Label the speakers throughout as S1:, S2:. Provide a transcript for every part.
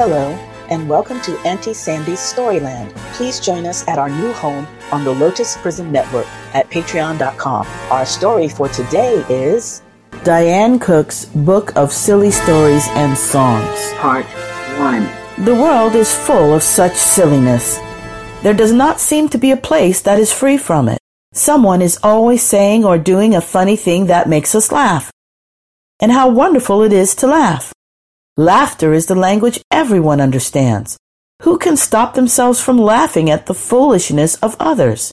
S1: Hello, and welcome to Auntie Sandy's Storyland. Please join us at our new home on the Lotus Prism Network at patreon.com. Our story for today is Diane Goode's Book of Silly Stories and Songs.
S2: Part 1.
S1: The world is full of such silliness. There does not seem to be a place that is free from it. Someone is always saying or doing a funny thing that makes us laugh. And how wonderful it is to laugh. Laughter is the language everyone understands. Who can stop themselves from laughing at the foolishness of others?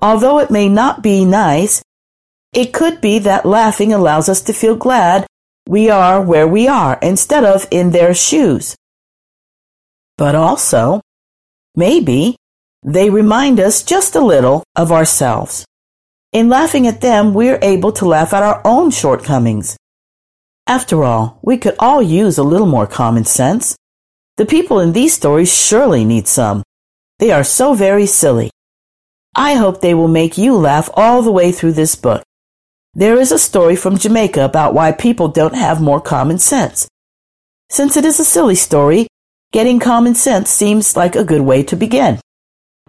S1: Although it may not be nice, it could be that laughing allows us to feel glad we are where we are instead of in their shoes. But also, maybe they remind us just a little of ourselves. In laughing at them, we're able to laugh at our own shortcomings. After all, we could all use a little more common sense. The people in these stories surely need some. They are so very silly. I hope they will make you laugh all the way through this book. There is a story from Jamaica about why people don't have more common sense. Since it is a silly story, getting common sense seems like a good way to begin.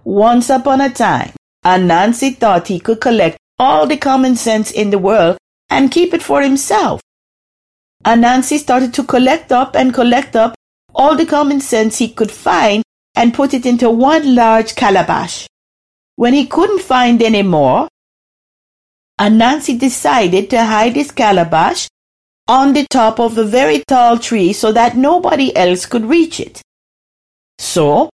S1: Once upon a time, Anansi thought he could collect all the common sense in the world and keep it for himself. Anansi started to collect up and collect up all the common sense he could find and put it into one large calabash. When he couldn't find any more, Anansi decided to hide his calabash on the top of a very tall tree so that nobody else could reach it. So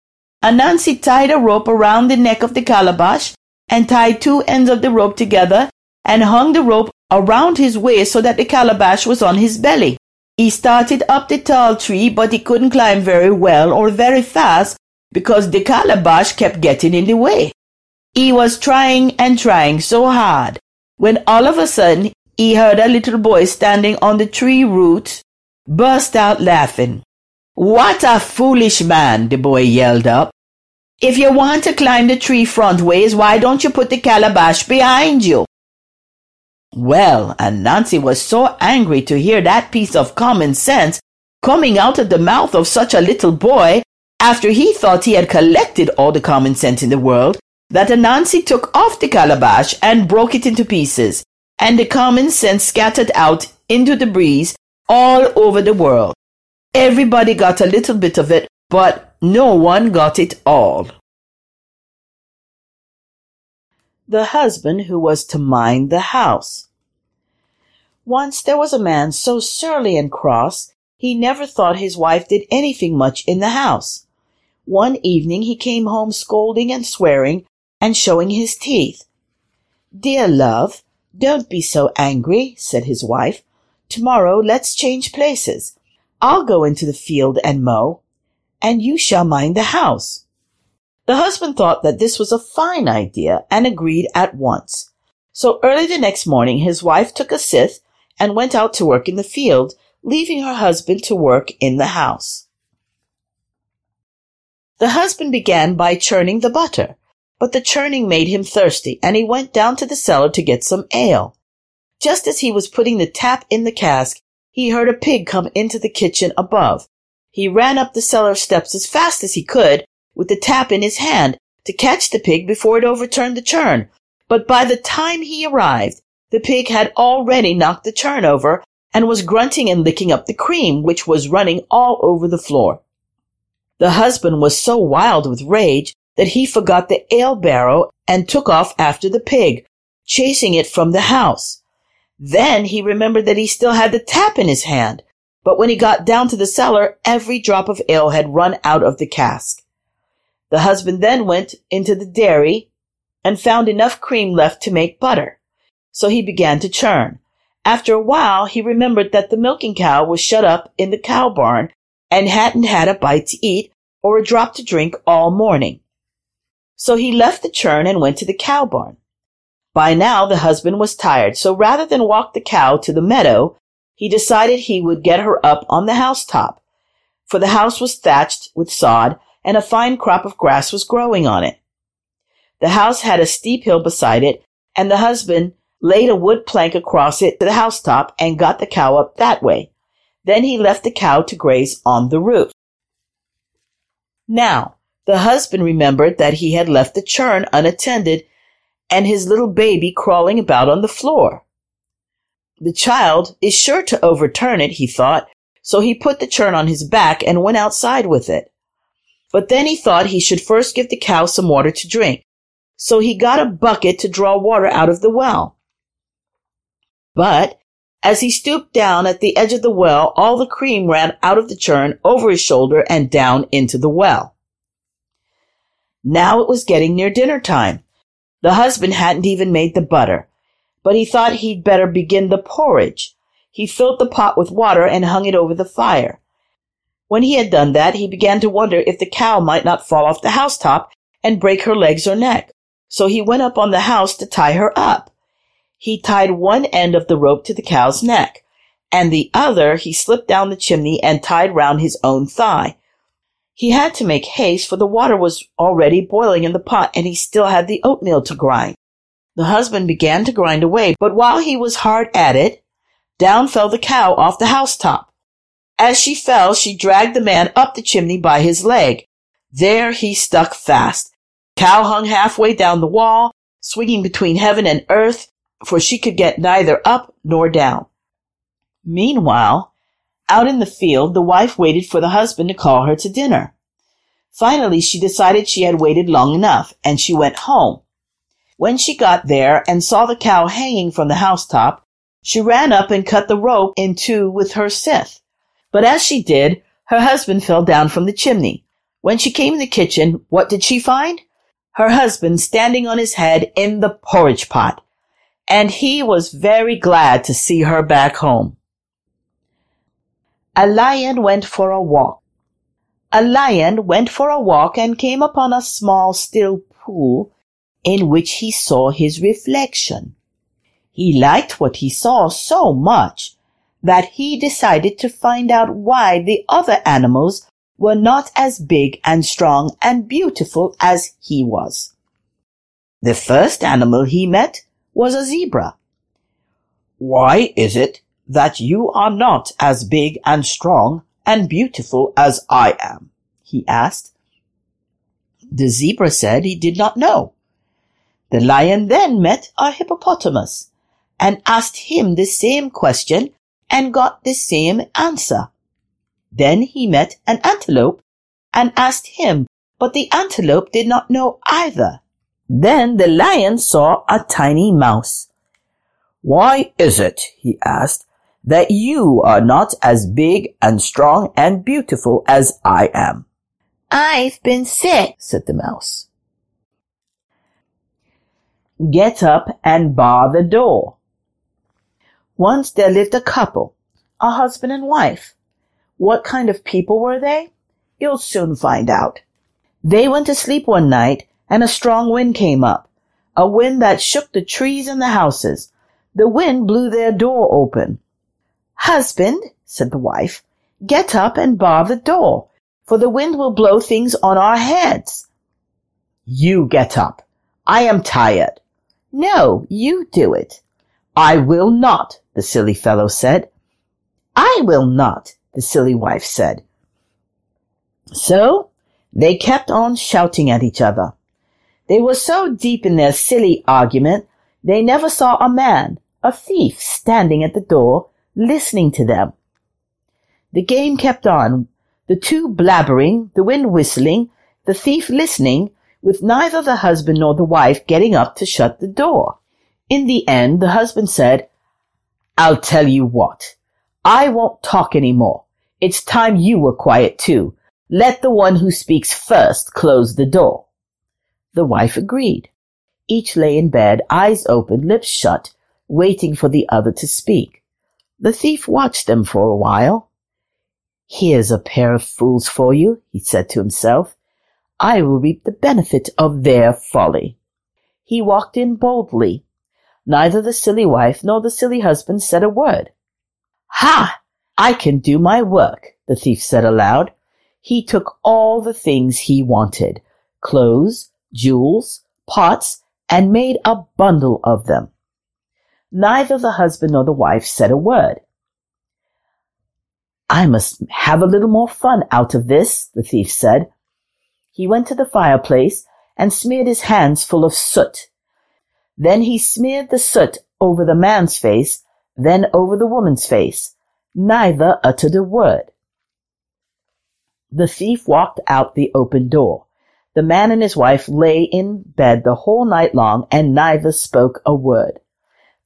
S1: Anansi tied a rope around the neck of the calabash and tied two ends of the rope together and hung the rope around his waist so that the calabash was on his belly. He started up the tall tree, but he couldn't climb very well or very fast because the calabash kept getting in the way. He was trying and trying so hard when all of a sudden he heard a little boy standing on the tree root burst out laughing. What a foolish man, the boy yelled up. If you want to climb the tree front ways, why don't you put the calabash behind you? Well, and Anansi was so angry to hear that piece of common sense coming out of the mouth of such a little boy after he thought he had collected all the common sense in the world that Anansi took off the calabash and broke it into pieces, and the common sense scattered out into the breeze all over the world. Everybody got a little bit of it, but no one got it all. The husband who was to mind the house. Once there was a man so surly and cross, he never thought his wife did anything much in the house. One evening he came home scolding and swearing and showing his teeth. Dear love, don't be so angry, said his wife. Tomorrow let's change places. I'll go into the field and mow, and you shall mind the house. The husband thought that this was a fine idea and agreed at once. So early the next morning his wife took a scythe and went out to work in the field, leaving her husband to work in the house. The husband began by churning the butter, but the churning made him thirsty, and he went down to the cellar to get some ale. Just as he was putting the tap in the cask, he heard a pig come into the kitchen above. He ran up the cellar steps as fast as he could with the tap in his hand to catch the pig before it overturned the churn. But by the time he arrived, the pig had already knocked the churn over and was grunting and licking up the cream, which was running all over the floor. The husband was so wild with rage that he forgot the ale barrel and took off after the pig, chasing it from the house. Then he remembered that he still had the tap in his hand, but when he got down to the cellar, every drop of ale had run out of the cask. The husband then went into the dairy and found enough cream left to make butter. So he began to churn. After a while, he remembered that the milking cow was shut up in the cow barn and hadn't had a bite to eat or a drop to drink all morning. So he left the churn and went to the cow barn. By now the husband was tired, so rather than walk the cow to the meadow, he decided he would get her up on the housetop, for the house was thatched with sod and a fine crop of grass was growing on it. The house had a steep hill beside it, and the husband laid a wood plank across it to the housetop and got the cow up that way. Then he left the cow to graze on the roof. Now, the husband remembered that he had left the churn unattended and his little baby crawling about on the floor. The child is sure to overturn it, he thought, so he put the churn on his back and went outside with it. But then he thought he should first give the cow some water to drink, so he got a bucket to draw water out of the well. But as he stooped down at the edge of the well, all the cream ran out of the churn over his shoulder and down into the well. Now it was getting near dinner time. The husband hadn't even made the butter, but he thought he'd better begin the porridge. He filled the pot with water and hung it over the fire. When he had done that, he began to wonder if the cow might not fall off the housetop and break her legs or neck. So he went up on the house to tie her up. He tied one end of the rope to the cow's neck, and the other he slipped down the chimney and tied round his own thigh. He had to make haste, for the water was already boiling in the pot, and he still had the oatmeal to grind. The husband began to grind away, but while he was hard at it, down fell the cow off the housetop. As she fell, she dragged the man up the chimney by his leg. There he stuck fast. Cow hung halfway down the wall, swinging between heaven and earth, for she could get neither up nor down. Meanwhile, out in the field, the wife waited for the husband to call her to dinner. Finally, she decided she had waited long enough, and she went home. When she got there and saw the cow hanging from the housetop, she ran up and cut the rope in two with her scythe. But as she did, her husband fell down from the chimney. When she came in the kitchen, what did she find? Her husband standing on his head in the porridge pot. And he was very glad to see her back home. A lion went for a walk. A lion went for a walk and came upon a small still pool in which he saw his reflection. He liked what he saw so much that he decided to find out why the other animals were not as big and strong and beautiful as he was. The first animal he met was a zebra. Why is it that you are not as big and strong and beautiful as I am? he asked. The zebra said he did not know. The lion then met a hippopotamus and asked him the same question and got the same answer. Then he met an antelope and asked him, but the antelope did not know either. Then the lion saw a tiny mouse. Why is it, he asked, that you are not as big and strong and beautiful as I am. I've been sick, said the mouse. Get up and bar the door. Once there lived a couple, a husband and wife. What kind of people were they? You'll soon find out. They went to sleep one night and a strong wind came up, a wind that shook the trees and the houses. The wind blew their door open. Husband, said the wife, get up and bar the door, for the wind will blow things on our heads. You get up. I am tired. No, you do it. I will not, the silly fellow said. I will not, the silly wife said. So they kept on shouting at each other. They were so deep in their silly argument, they never saw a man, a thief, standing at the door listening to them. The game kept on, the two blabbering, the wind whistling, the thief listening, with neither the husband nor the wife getting up to shut the door. In the end, the husband said, I'll tell you what. I won't talk any more. It's time you were quiet too. Let the one who speaks first close the door. The wife agreed. Each lay in bed, eyes open, lips shut, waiting for the other to speak. The thief watched them for a while. Here's a pair of fools for you, he said to himself. I will reap the benefit of their folly. He walked in boldly. Neither the silly wife nor the silly husband said a word. Ha! I can do my work, the thief said aloud. He took all the things he wanted clothes, jewels, pots, and made a bundle of them. Neither the husband nor the wife said a word. I must have a little more fun out of this, the thief said. He went to the fireplace and smeared his hands full of soot. Then he smeared the soot over the man's face, then over the woman's face. Neither uttered a word. The thief walked out the open door. The man and his wife lay in bed the whole night long, and neither spoke a word.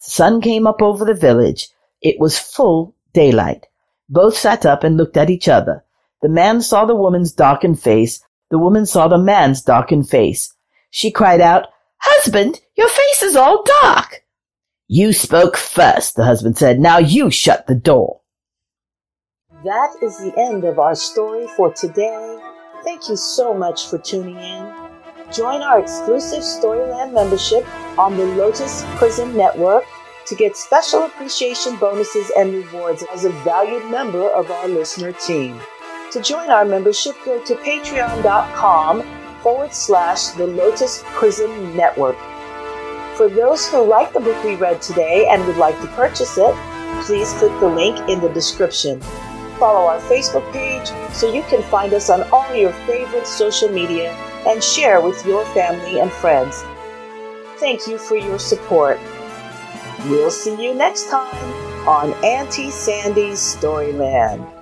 S1: The sun came up over the village. It was full daylight. Both sat up and looked at each other. The man saw the woman's darkened face. The woman saw the man's darkened face. She cried out, Husband, your face is all dark. You spoke first, the husband said. Now you shut the door.
S3: That is the end of our story for today. Thank you so much for tuning in. Join our exclusive Storyland membership on the Lotus Prism Network to get special appreciation bonuses and rewards as a valued member of our listener team. To join our membership, go to patreon.com forward slash the Lotus Prism Network. For those who like the book we read today and would like to purchase it, please click the link in the description follow our Facebook page so you can find us on all your favorite social media and share with your family and friends. Thank you for your support. We'll see you next time on Auntie Sandy's Storyland.